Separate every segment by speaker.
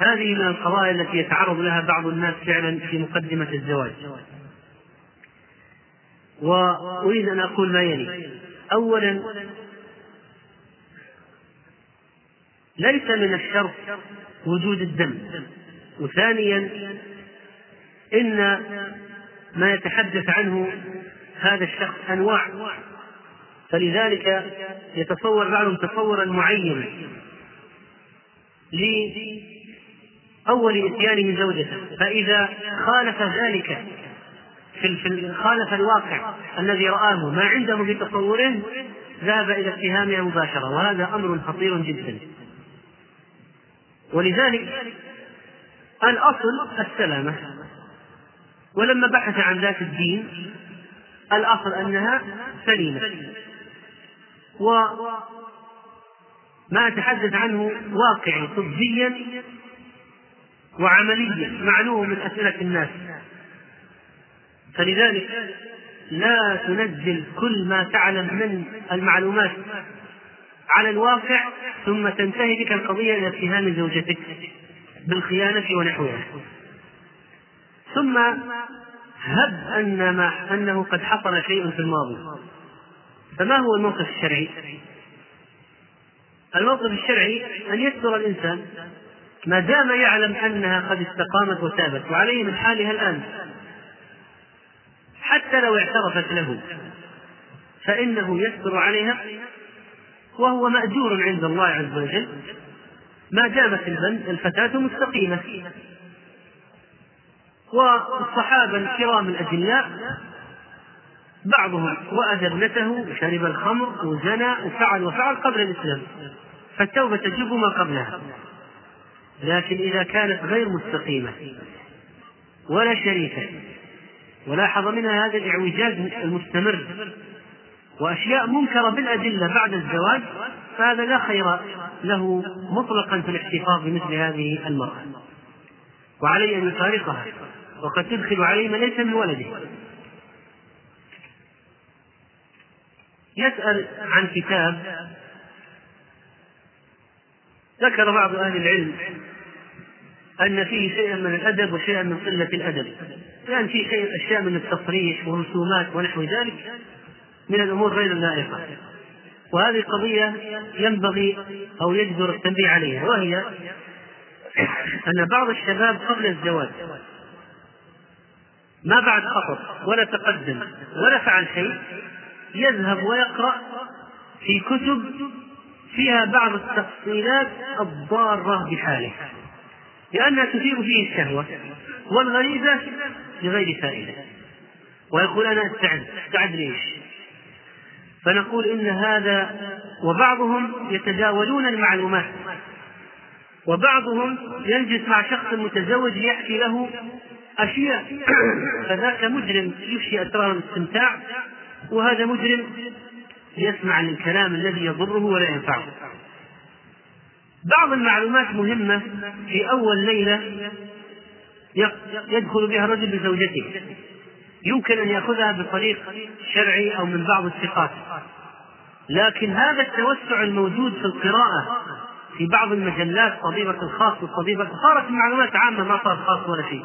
Speaker 1: هذه من القضايا التي يتعرض لها بعض الناس فعلا في مقدمة الزواج. وأريد أن أقول ما يلي. أولا ليس من الشرط وجود الدم. وثانيا إن ما يتحدث عنه هذا الشخص أنواع. فلذلك يتصور بعضهم تصورا معينا. لأول إتيانه زوجته. فإذا خالف ذلك في خالف الواقع الذي رآه ما عنده في تصوره ذهب إلى اتهامها مباشرة. وهذا أمر خطير جدا. ولذلك الأصل السلامة. ولما بحث عن ذات الدين الأصل أنها سليمة. وما أتحدث عنه واقعي طبيا وعمليا معلوم من أسئلة الناس. فلذلك لا تنزل كل ما تعلم من المعلومات على الواقع ثم تنتهي بك القضية إلى اتهام زوجتك بالخيانة ونحوها. ثم هب أن ما أنه قد حصل شيء في الماضي. فما هو الموقف الشرعي؟ الموقف الشرعي أن يستر الإنسان ما دام يعلم أنها قد استقامت وتابت وعليه من حالها الآن حتى لو اعترفت له فإنه يستر عليها وهو مأجور عند الله عز وجل. ما دامت الفتاة مستقيمة. والصحابة الكرام الأجلاء بعضهم وأذى ابنته وشرب الخمر وزنى وفعل وفعل قبل الإسلام فالتوبة تجب ما قبلها. لكن إذا كانت غير مستقيمة ولا شريكة ولاحظ منها هذا الإعوجاج المستمر وأشياء منكرة بالأدلة بعد الزواج فهذا لا خير له مطلقا في الاحتفاظ بمثل هذه المرأة. وعليه أن يفارقها وقد تدخل عليه من ليس من ولده. يسأل عن كتاب ذكر بعض أهل العلم أن فيه شيئا من الأدب وشيئا من قلة الأدب. لأن يعني فيه شيء أشياء من التصريح ورسومات ونحو ذلك من الأمور غير اللائقة. وهذه قضية ينبغي أو يجدر التنبيه عليها وهي أن بعض الشباب قبل الزواج ما بعد خطب ولا تقدم ولا فعل شيء يذهب ويقرأ في كتب فيها بعض التفصيلات الضارة بحاله. لأنها تثير فيه الشهوة والغريزة لغير فائدة. ويقول أنا أستعد. أستعد ليش؟ فنقول إن هذا وبعضهم يتداولون المعلومات. وبعضهم يجلس مع شخص متزوج يحكي له أشياء. فذاك مجرم يفشي أسرار الاستمتاع وهذا مجرم يسمع الكلام الذي يضره ولا ينفعه. بعض المعلومات مهمة في أول ليلة يدخل بها الرجل بزوجته. يمكن أن يأخذها بطريق شرعي أو من بعض الثقات. لكن هذا التوسع الموجود في القراءة في بعض المجلات طبيبة الخاص والطبيبة صارت المعلومات عامة ما صار خاص ولا شيء.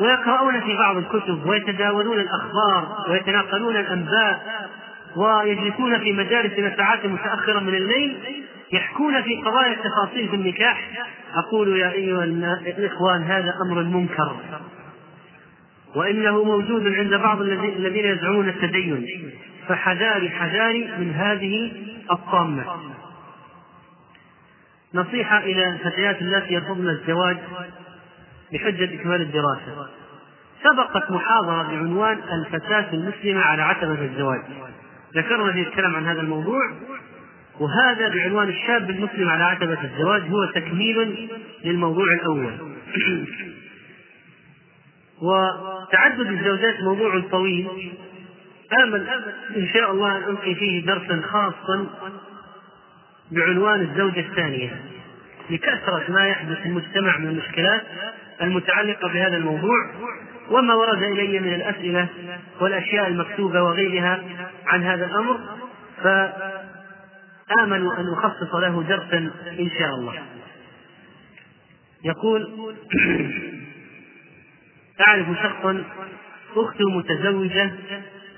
Speaker 1: ويقرؤون في بعض الكتب ويتداولون الأخبار ويتناقلون الأنباء. ويجلسون في مجالس ساعات متأخرة من الليل يحكون في قضايا التفاصيل في النكاح. أقول يا أيها الإخوان هذا أمر منكر. وإنه موجود عند بعض الذين يزعمون التدين. فحذاري حذاري من هذه الطامة. نصيحة إلى الفتيات التي يرفضن الزواج بحجة إكمال الدراسة. سبقت محاضرة بعنوان الفتاة المسلمة على عتبة الزواج. ذكرنا في الكلام عن هذا الموضوع وهذا بعنوان الشاب المسلم على عتبة الزواج هو تكميل للموضوع الأول. وتعدد الزوجات موضوع طويل. آمل إن شاء الله أن ألقي فيه درسا خاصا بعنوان الزوجة الثانية. لكثرة ما يحدث في المجتمع من المشكلات المتعلقة بهذا الموضوع. وما ورد إلي من الأسئلة والأشياء المكتوبة وغيرها عن هذا الأمر فآمل أن أخصص له درسا إن شاء الله. يقول أعرف شخصا أخته متزوجة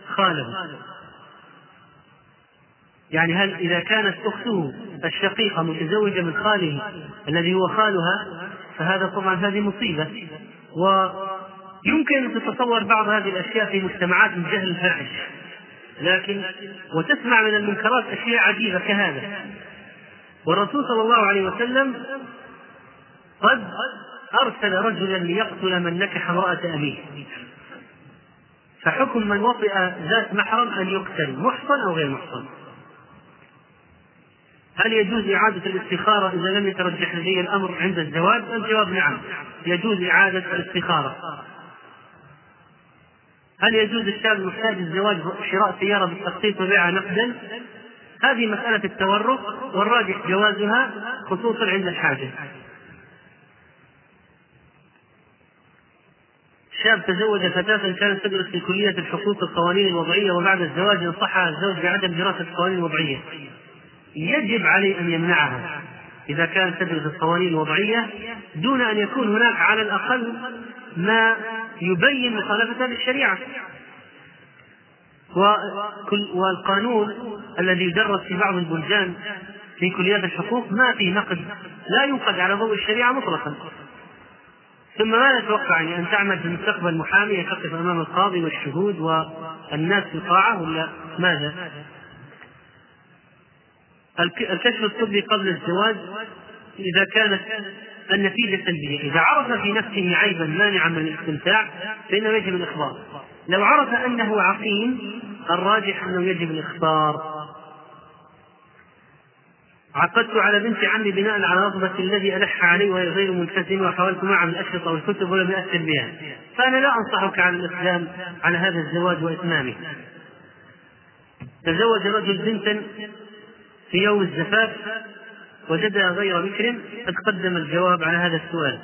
Speaker 1: خاله. يعني هل إذا كانت أخته الشقيقة متزوجة من خاله الذي هو خالها فهذا طبعا هذه مصيبة. ويمكن أن تتصور بعض هذه الأشياء في مجتمعات الجهل الفاحش. لكن وتسمع من المنكرات أشياء عجيبة كهذا. والرسول صلى الله عليه وسلم قد أرسل رجلا ليقتل من نكح امرأة أبيه. فحكم من وطئ ذات محرم أن يقتل محصن أو غير محصن. هل يجوز إعادة الاستخارة إذا لم يترجح لدي الأمر عند الزواج؟ الجواب نعم يجوز إعادة الاستخارة. هل يجوز الشاب المحتاج الزواج شراء سيارة بالتقسيط وبيعها نقدا؟ هذه مسألة التورق والراجح جوازها خصوصا عند الحاجة. شاب تزوج فتاة كانت تدرس في كلية الحقوق القوانين الوضعية وبعد الزواج نصحها الزوج بعدم دراسة القوانين الوضعية. يجب عليه أن يمنعها إذا كانت تدرس القوانين الوضعية دون أن يكون هناك على الأقل ما يبين مخالفتها للشريعة. والقانون الذي يدرس في بعض البلدان في كليات الحقوق ما فيه نقد. لا ينقد على ضوء الشريعة مطلقا. ثم ماذا تتوقع يعني أن تعمل في المستقبل محامية تقف أمام القاضي والشهود والناس في القاعة ولا ماذا؟ الكشف الطبي قبل الزواج إذا كانت النتيجة سلبية إذا عرف في نفسه عيبا مانعا من الاستمتاع فإنه يجب الإخبار. لو عرف أنه عقيم الراجح أنه يجب الإخبار. عقدت على بنت عمي بناء على رغبة الذي ألح عليه وهي غير ملتزمة وحاولت معه الأشرطة والكتب ولم يأثر بها فأنا لا أنصحك على الإقدام على هذا الزواج وإتمامه. تزوج رجل بنتا في يوم الزفاف وجدها غير بكر قد قدم الجواب على هذا السؤال.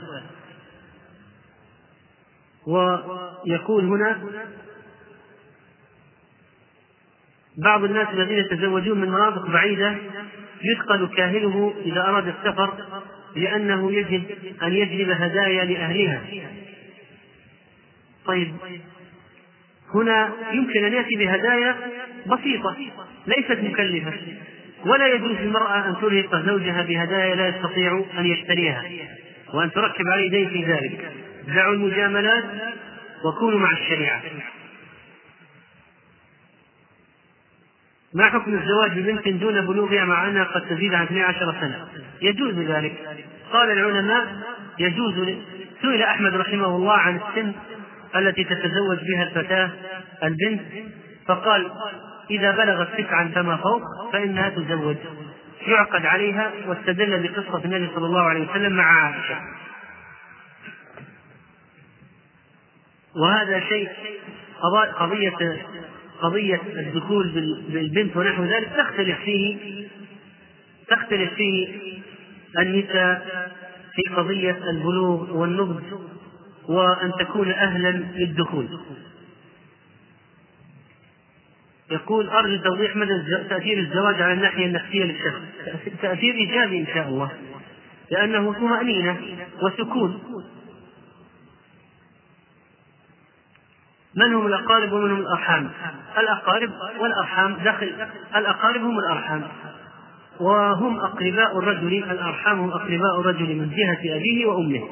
Speaker 1: ويكون هنا بعض الناس الذين يتزوجون من مناطق بعيدة يثقل كاهله إذا أراد السفر لأنه يجب أن يجلب هدايا لأهلها. طيب هنا يمكن أن يأتي بهدايا بسيطة ليست مكلفة. ولا يجوز للمرأة أن ترهق زوجها بهدايا لا يستطيع أن يشتريها وأن تركب عليه دين في ذلك. دعوا المجاملات وكونوا مع الشريعة. ما حكم الزواج ببنت دون بلوغها مع أنها قد تزيد عن 12 سنة؟ يجوز ذلك. قال العلماء يجوز سئل أحمد رحمه الله عن السن التي تتزوج بها الفتاة البنت فقال إذا بلغت تسعا فما فوق فإنها تزوج. يعقد عليها واستدل بقصة النبي صلى الله عليه وسلم مع عائشة. وهذا شيء قضية قضية الدخول بالبنت ونحو ذلك تختلف فيه تختلف فيه النساء في قضية البلوغ والنضج وأن تكون أهلا للدخول. يقول أرجو توضيح مدى تأثير الزواج على الناحية النفسية للشخص. تأثير إيجابي إن شاء الله. لأنه طمأنينة وسكون. من هم الأقارب ومن هم الأرحام؟ الأقارب والأرحام داخل الأقارب هم الأرحام. وهم أقرباء الرجل الأرحام هم أقرباء الرجل من جهة أبيه وأمه.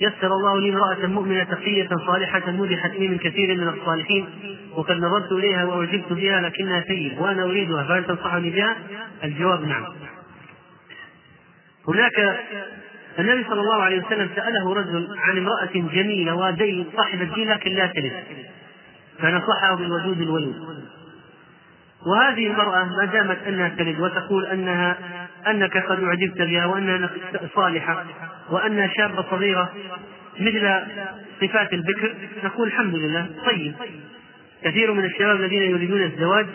Speaker 1: يسر الله لي امرأة مؤمنة تقية صالحة مدحت لي من كثير من الصالحين وقد نظرت إليها وأعجبت بها لكنها سيد وأنا أريدها فهل تنصحني بها؟ الجواب نعم. هناك النبي صلى الله عليه وسلم سأله رجل عن امرأة جميلة ودين صاحبة دين لكن لا تلد فنصحه بالوجود الولود وهذه المرأة ما دامت أنها تلد وتقول أنها أنك قد أعجبت بها وأنها صالحة وأنها شابة صغيرة مثل صفات البكر نقول الحمد لله. طيب. كثير من الشباب الذين يريدون الزواج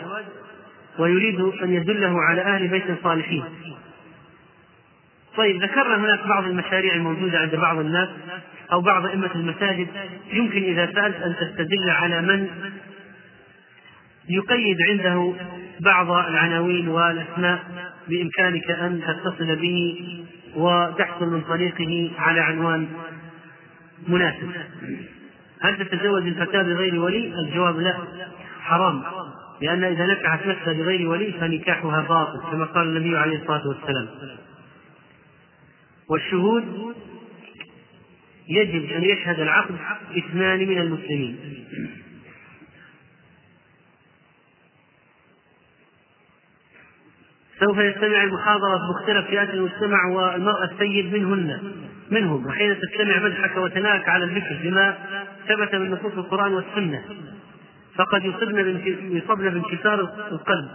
Speaker 1: ويريد أن يدله على أهل بيت صالحين. طيب ذكرنا هناك بعض المشاريع الموجودة عند بعض الناس أو بعض أئمة المساجد. يمكن إذا سألت أن تستدل على من يقيد عنده بعض العناوين والأسماء. بإمكانك أن تتصل به وتحصل من طريقه على عنوان مناسب. هل تتزوج الفتاة بغير ولي؟ الجواب لا حرام لأن إذا نكحت نفسها بغير ولي فنكاحها باطل كما قال النبي عليه الصلاة والسلام. والشهود يجب أن يشهد العقد اثنان من المسلمين. سوف يستمع المحاضرة بمختلف فئات المجتمع والمرأة السيد منهن. منهم وحين تستمع مدحك وثناءك على الذكر بما ثبت من نصوص القرآن والسنة. فقد يصبن يصبن بانكسار القلب.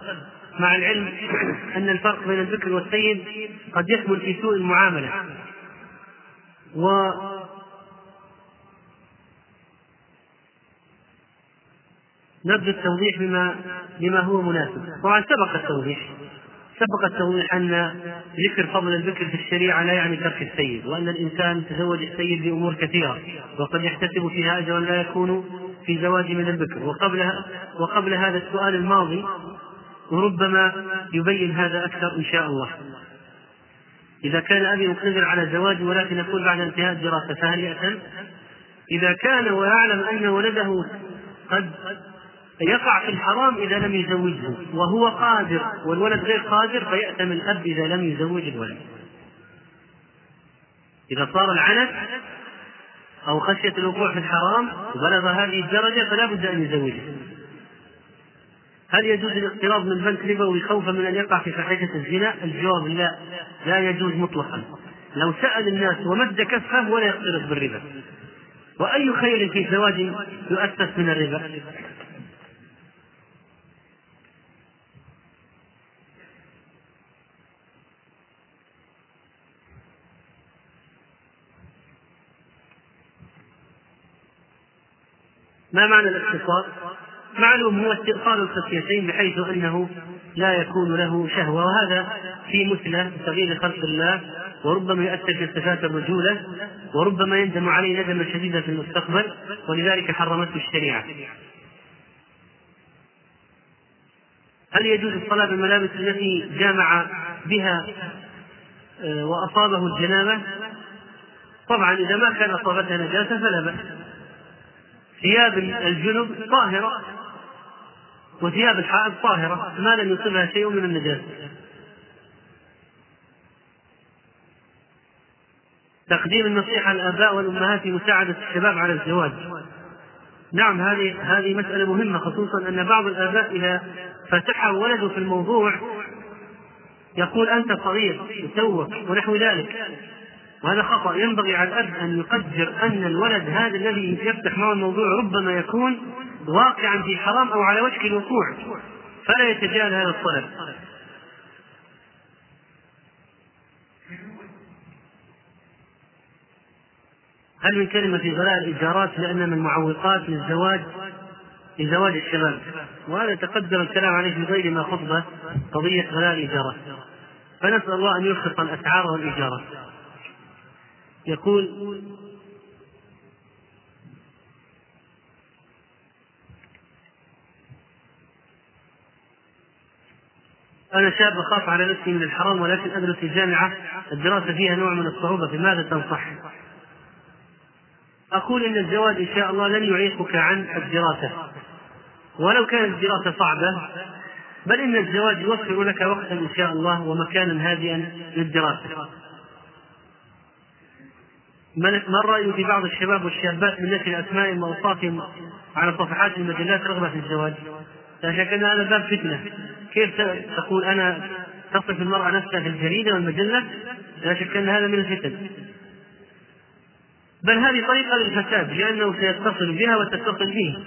Speaker 1: مع العلم أن الفرق بين الذكر والسيد قد يكمن في سوء المعاملة. و نبذ التوضيح بما بما هو مناسب. طبعا سبق التوضيح. سبق التوضيح أن ذكر فضل الذكر في الشريعة لا يعني ترك السيد وأن الإنسان تزوج السيد بأمور كثيرة وقد يحتسب فيها أجرا لا يكون في زواج من البكر وقبل وقبل هذا السؤال الماضي وربما يبين هذا أكثر إن شاء الله إذا كان أبي مقتدر على زواج ولكن يقول بعد انتهاء الدراسة فهل يأتم؟ إذا كان ويعلم أن ولده قد يقع في الحرام إذا لم يزوجه وهو قادر والولد غير قادر فيأتم الأب إذا لم يزوج الولد. إذا صار العنت أو خشية الوقوع في الحرام وبلغ هذه الدرجة فلا بد أن يزوجه. هل يجوز الاقتراض من بنك ربوي خوفا من أن يقع في فاحشة الزنا؟ الجواب لا لا يجوز مطلقا. لو سأل الناس ومد كفه ولا يقترض بالربا. وأي خير في زواج يؤسس من الربا؟ ما معنى الاختصار؟ معلوم هو استئصال الخصيتين بحيث أنه لا يكون له شهوة وهذا في مثله تغيير خلق الله وربما يؤثر في صفات الرجولة وربما يندم عليه ندما شديدا في المستقبل ولذلك حرمته الشريعة. هل يجوز الصلاة بالملابس التي جامع بها آه، وأصابه الجنابة؟ طبعا إذا ما كان أصابتها نجاسة فلا بأس. ثياب الجنب طاهرة وثياب الحائض طاهرة ما لم يصبها شيء من النجاسة. تقديم النصيحة للآباء والأمهات في مساعدة الشباب على الزواج. نعم هذه هذه مسألة مهمة خصوصا أن بعض الآباء إذا فتح ولده في الموضوع يقول أنت صغير توك ونحو ذلك. وهذا خطأ. ينبغي على الأب أن يقدر أن الولد هذا الذي يفتح معه الموضوع ربما يكون واقعا في حرام أو على وشك الوقوع. فلا يتجاهل هذا الطلب. هل من كلمة في غلاء الإيجارات لأن من معوقات للزواج لزواج الشباب؟ وهذا تقدم الكلام عليه في غير ما خطبة قضية غلاء الإيجارات فنسأل الله أن يرخص الأسعار والإيجارات. يقول أنا شاب أخاف على نفسي من الحرام ولكن أدرس في الجامعة الدراسة فيها نوع من الصعوبة فماذا تنصح؟ أقول إن الزواج إن شاء الله لن يعيقك عن الدراسة ولو كانت الدراسة صعبة بل إن الزواج يوفر لك وقتا إن شاء الله ومكانا هادئا للدراسة ما الرأي في بعض الشباب والشابات من نشر أسمائهم وأوصافهم على صفحات المجلات رغبة في الزواج؟ لا شك أن هذا باب فتنة، كيف تقول أنا تصف المرأة نفسها في الجريدة والمجلة؟ لا شك أن هذا من الفتن. بل هذه طريقة للفساد لأنه سيتصل بها وتتصل به.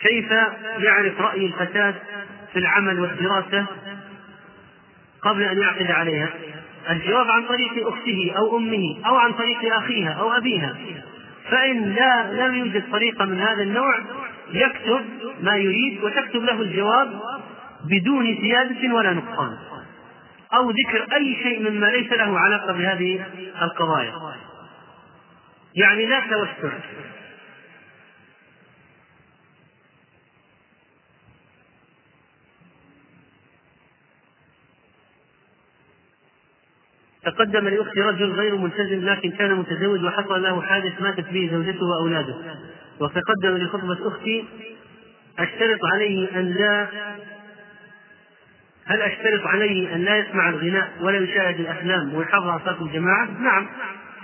Speaker 1: كيف يعرف رأي الفتاة في العمل والدراسة قبل أن يعقد عليها؟ الجواب عن طريق أخته أو أمه أو عن طريق أخيها أو أبيها. فإن لا لم يوجد طريقة من هذا النوع يكتب ما يريد وتكتب له الجواب بدون زيادة ولا نقصان. أو ذكر أي شيء مما ليس له علاقة بهذه القضايا. يعني لا توسع. تقدم لأختي رجل غير ملتزم لكن كان متزوج وحصل له حادث ماتت به زوجته وأولاده وتقدم لخطبة أختي أشترط عليه أن لا هل أشترط عليه أن لا يسمع الغناء ولا يشاهد الأفلام ويحافظ على صلاة الجماعة؟ نعم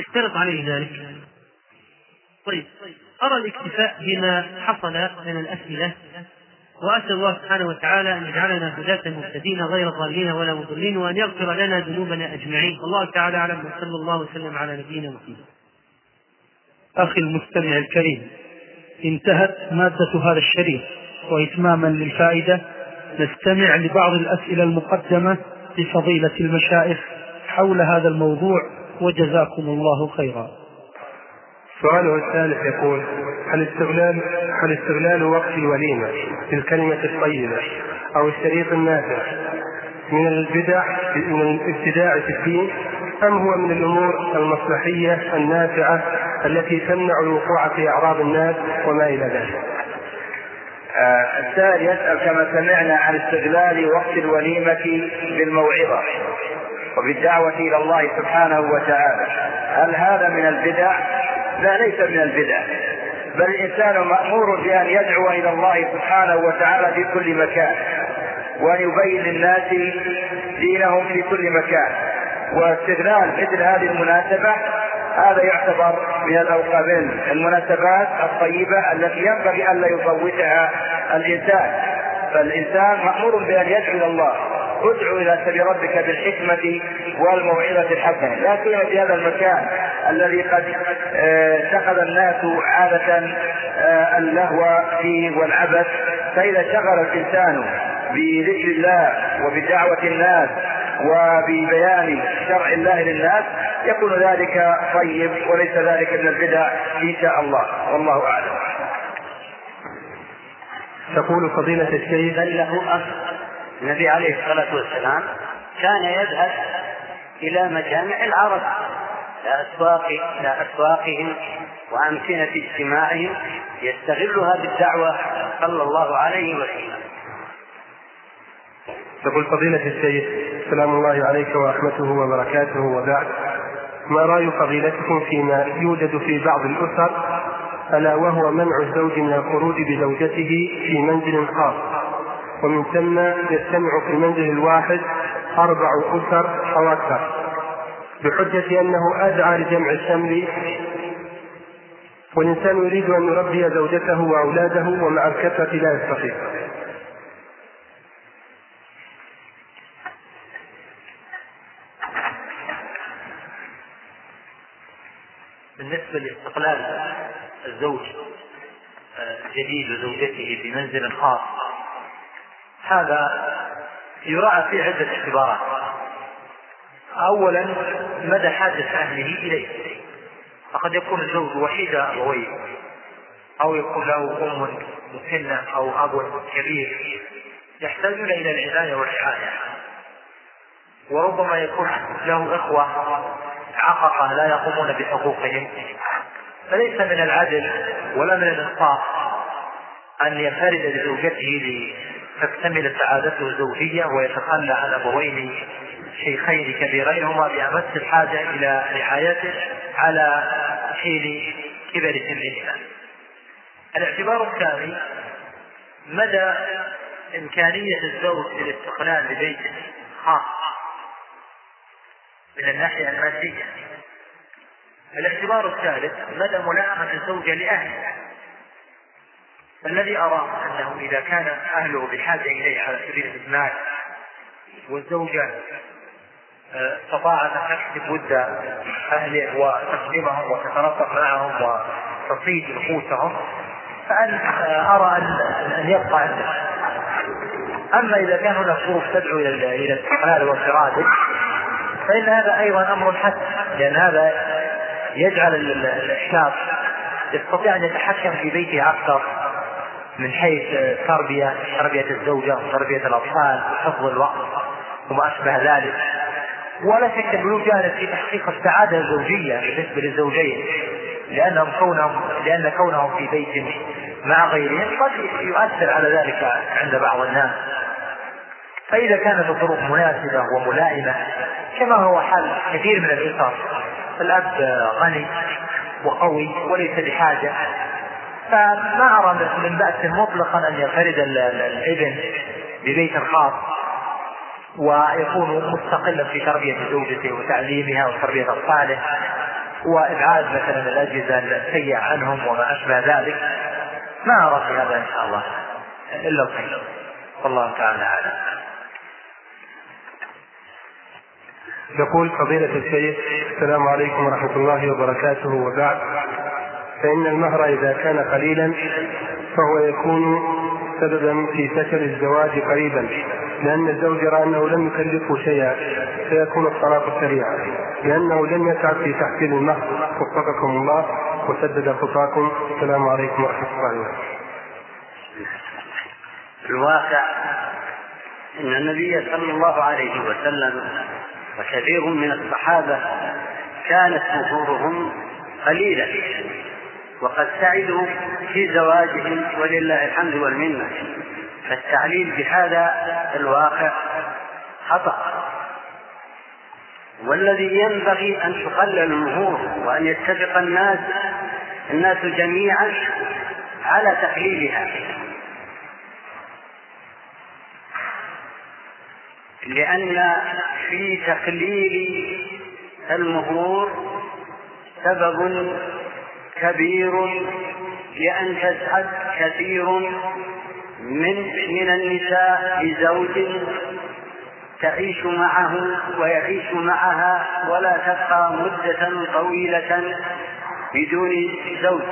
Speaker 1: اشترط عليه ذلك. طيب أرى الاكتفاء بما حصل من الأسئلة وأسأل الله سبحانه وتعالى أن يجعلنا هداة مهتدين غير ضالين ولا مضلين وأن يغفر لنا ذنوبنا أجمعين. الله تعالى أعلم وصلى الله وسلم على نبينا محمد.
Speaker 2: أخي المستمع الكريم انتهت مادة هذا الشريط وإتماما للفائدة نستمع لبعض الأسئلة المقدمة لفضيلة المشايخ حول هذا الموضوع وجزاكم الله خيرا.
Speaker 3: سؤاله الثالث يقول هل استغلال هل استغلال وقت الوليمة بالكلمة الطيبة أو الشريط النافع من البدع من الابتداع في الدين أم هو من الأمور المصلحية النافعة التي تمنع الوقوع في أعراض الناس وما إلى ذلك؟
Speaker 4: آه السائل يسأل كما سمعنا عن استغلال وقت الوليمة بالموعظة وبالدعوة إلى الله سبحانه وتعالى هل هذا من البدع؟ لا ليس من البدع بل الإنسان مأمور بأن يدعو إلى الله سبحانه وتعالى في كل مكان وأن يبين للناس دينهم في كل مكان. واستغلال مثل هذه المناسبة هذا يعتبر من من المناسبات الطيبة التي ينبغي ألا يفوتها الإنسان. فالإنسان مأمور بأن يدعو إلى الله. ادعو إلى سبيل ربك بالحكمة والموعظة الحسنة. لا سيما في هذا المكان الذي قد آه، اتخذ الناس عادة آه، اللهو فيه والعبث. فإذا شغل الإنسان بذكر الله وبدعوة الناس وببيان شرع الله للناس يكون ذلك طيب وليس ذلك من البدع إن شاء الله. والله أعلم.
Speaker 3: تقول فضيلة الشيخ
Speaker 5: بل له أخ النبي عليه الصلاة والسلام كان يذهب إلى مجامع العرب إلى أسواق إلى أسواقهم وأمكنة اجتماعهم يستغلها بالدعوة صلى الله عليه وسلم.
Speaker 3: يقول فضيلة الشيخ سلام الله عليك ورحمته وبركاته وبعد. ما رأي فضيلتكم فيما يوجد في بعض الأسر ألا وهو منع الزوج من الخروج بزوجته في منزل خاص؟ ومن ثم يجتمع في المنزل الواحد أربع أسر أو أكثر بحجة أنه أدعى لجمع الشمل. والإنسان يريد أن يربي زوجته وأولاده ومع الكثرة لا يستطيع.
Speaker 6: بالنسبة لاستقلال الزوج الجديد وزوجته في منزل خاص هذا يراعى فيه عدة اعتبارات. أولا مدى حاجة أهله إليه. فقد يكون الزوج وحيد أبويه أو يكون له أم مسنة أو أب كبير. يحتاجون إلى العناية والرعاية وربما يكون له إخوة عققة لا يقومون بحقوقهم. فليس من العدل ولا من الإنصاف أن ينفرد بزوجته تكتمل سعادته الزوجية ويتخلى عن أبوين شيخين كبيرين هما بأمس الحاجة إلى رعايته على حين كبر سنهما. الاعتبار الثاني مدى إمكانية الزوج بالاستقلال ببيته خاص من الناحية المادية. الاعتبار الثالث مدى ملائمة الزوجة لأهله الذي أرى أنه إذا كان أهله بحاجة إليه على سبيل الإدمان والزوجة آه، استطاعت أن تكسب ود أهله وتخدمهم وتترفق معهم وتصيد نفوسهم. فأن آه، أرى أن يبقى عنده. أما إذا كان هناك ظروف تدعو إلى إلى الاستقلال والانفراد فإن هذا أيضا أمر حسن لأن هذا يجعل الشاب يستطيع أن يتحكم في بيته أكثر. من حيث تربية تربية الزوجة وتربية الأطفال وحفظ الوقت وما أشبه ذلك. ولا شك أنه جانب في تحقيق السعادة الزوجية بالنسبة للزوجين لأنهم كونهم لأن كونهم في بيت مع غيرهم قد يؤثر على ذلك عند بعض الناس. فإذا كانت الظروف مناسبة وملائمة كما هو حال كثير من الأسر الأب غني وقوي وليس بحاجة. فما أرى من بأس مطلقا أن ينفرد الإبن ببيت خاص ويكون مستقلا في تربية زوجته وتعليمها وتربية أطفاله وإبعاد مثلا الأجهزة السيئة عنهم وما أشبه ذلك. ما أرى في هذا إن شاء الله إلا الخير. والله تعالى أعلم.
Speaker 3: يقول فضيلة الشيخ السلام عليكم ورحمة الله وبركاته. وبعد. فإن المهر إذا كان قليلا فهو يكون سببا في فشل الزواج قريبا لأن الزوج يرى أنه لم يكلفه شيئا فيكون الطلاق سريعا. لأنه لم يسعى في تحصيل المهر. وفقكم الله وسدد خطاكم. السلام عليكم ورحمة الله وبركاته.
Speaker 5: الواقع أن النبي صلى الله عليه وسلم وكثير من الصحابة كانت نفورهم قليلة. وقد سعدوا في زواجهم ولله الحمد والمنة. فالتعليل بهذا الواقع خطأ. والذي ينبغي أن تقلل المهور وأن يتفق الناس الناس جميعا على تقليلها. لأن في تقليل المهور سبب كبير لأن تسعد كثير من من النساء بزوج تعيش معه ويعيش معها ولا تبقى مدة طويلة بدون زوج.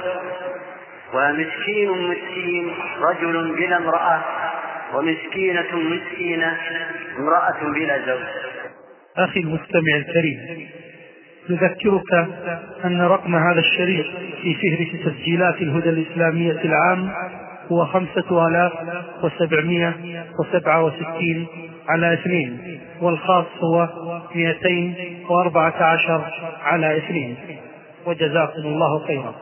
Speaker 5: ومسكين مسكين رجل بلا امرأة ومسكينة مسكينة امرأة بلا زوج.
Speaker 2: أخي المستمع الكريم نذكرك أن رقم هذا الشريط في فهرس تسجيلات الهدى الإسلامية العام هو خمسة آلاف وسبعمائة وسبعة وستين على اثنين والخاص هو مئتين وأربعة عشر على اثنين. وجزاكم الله خيرا.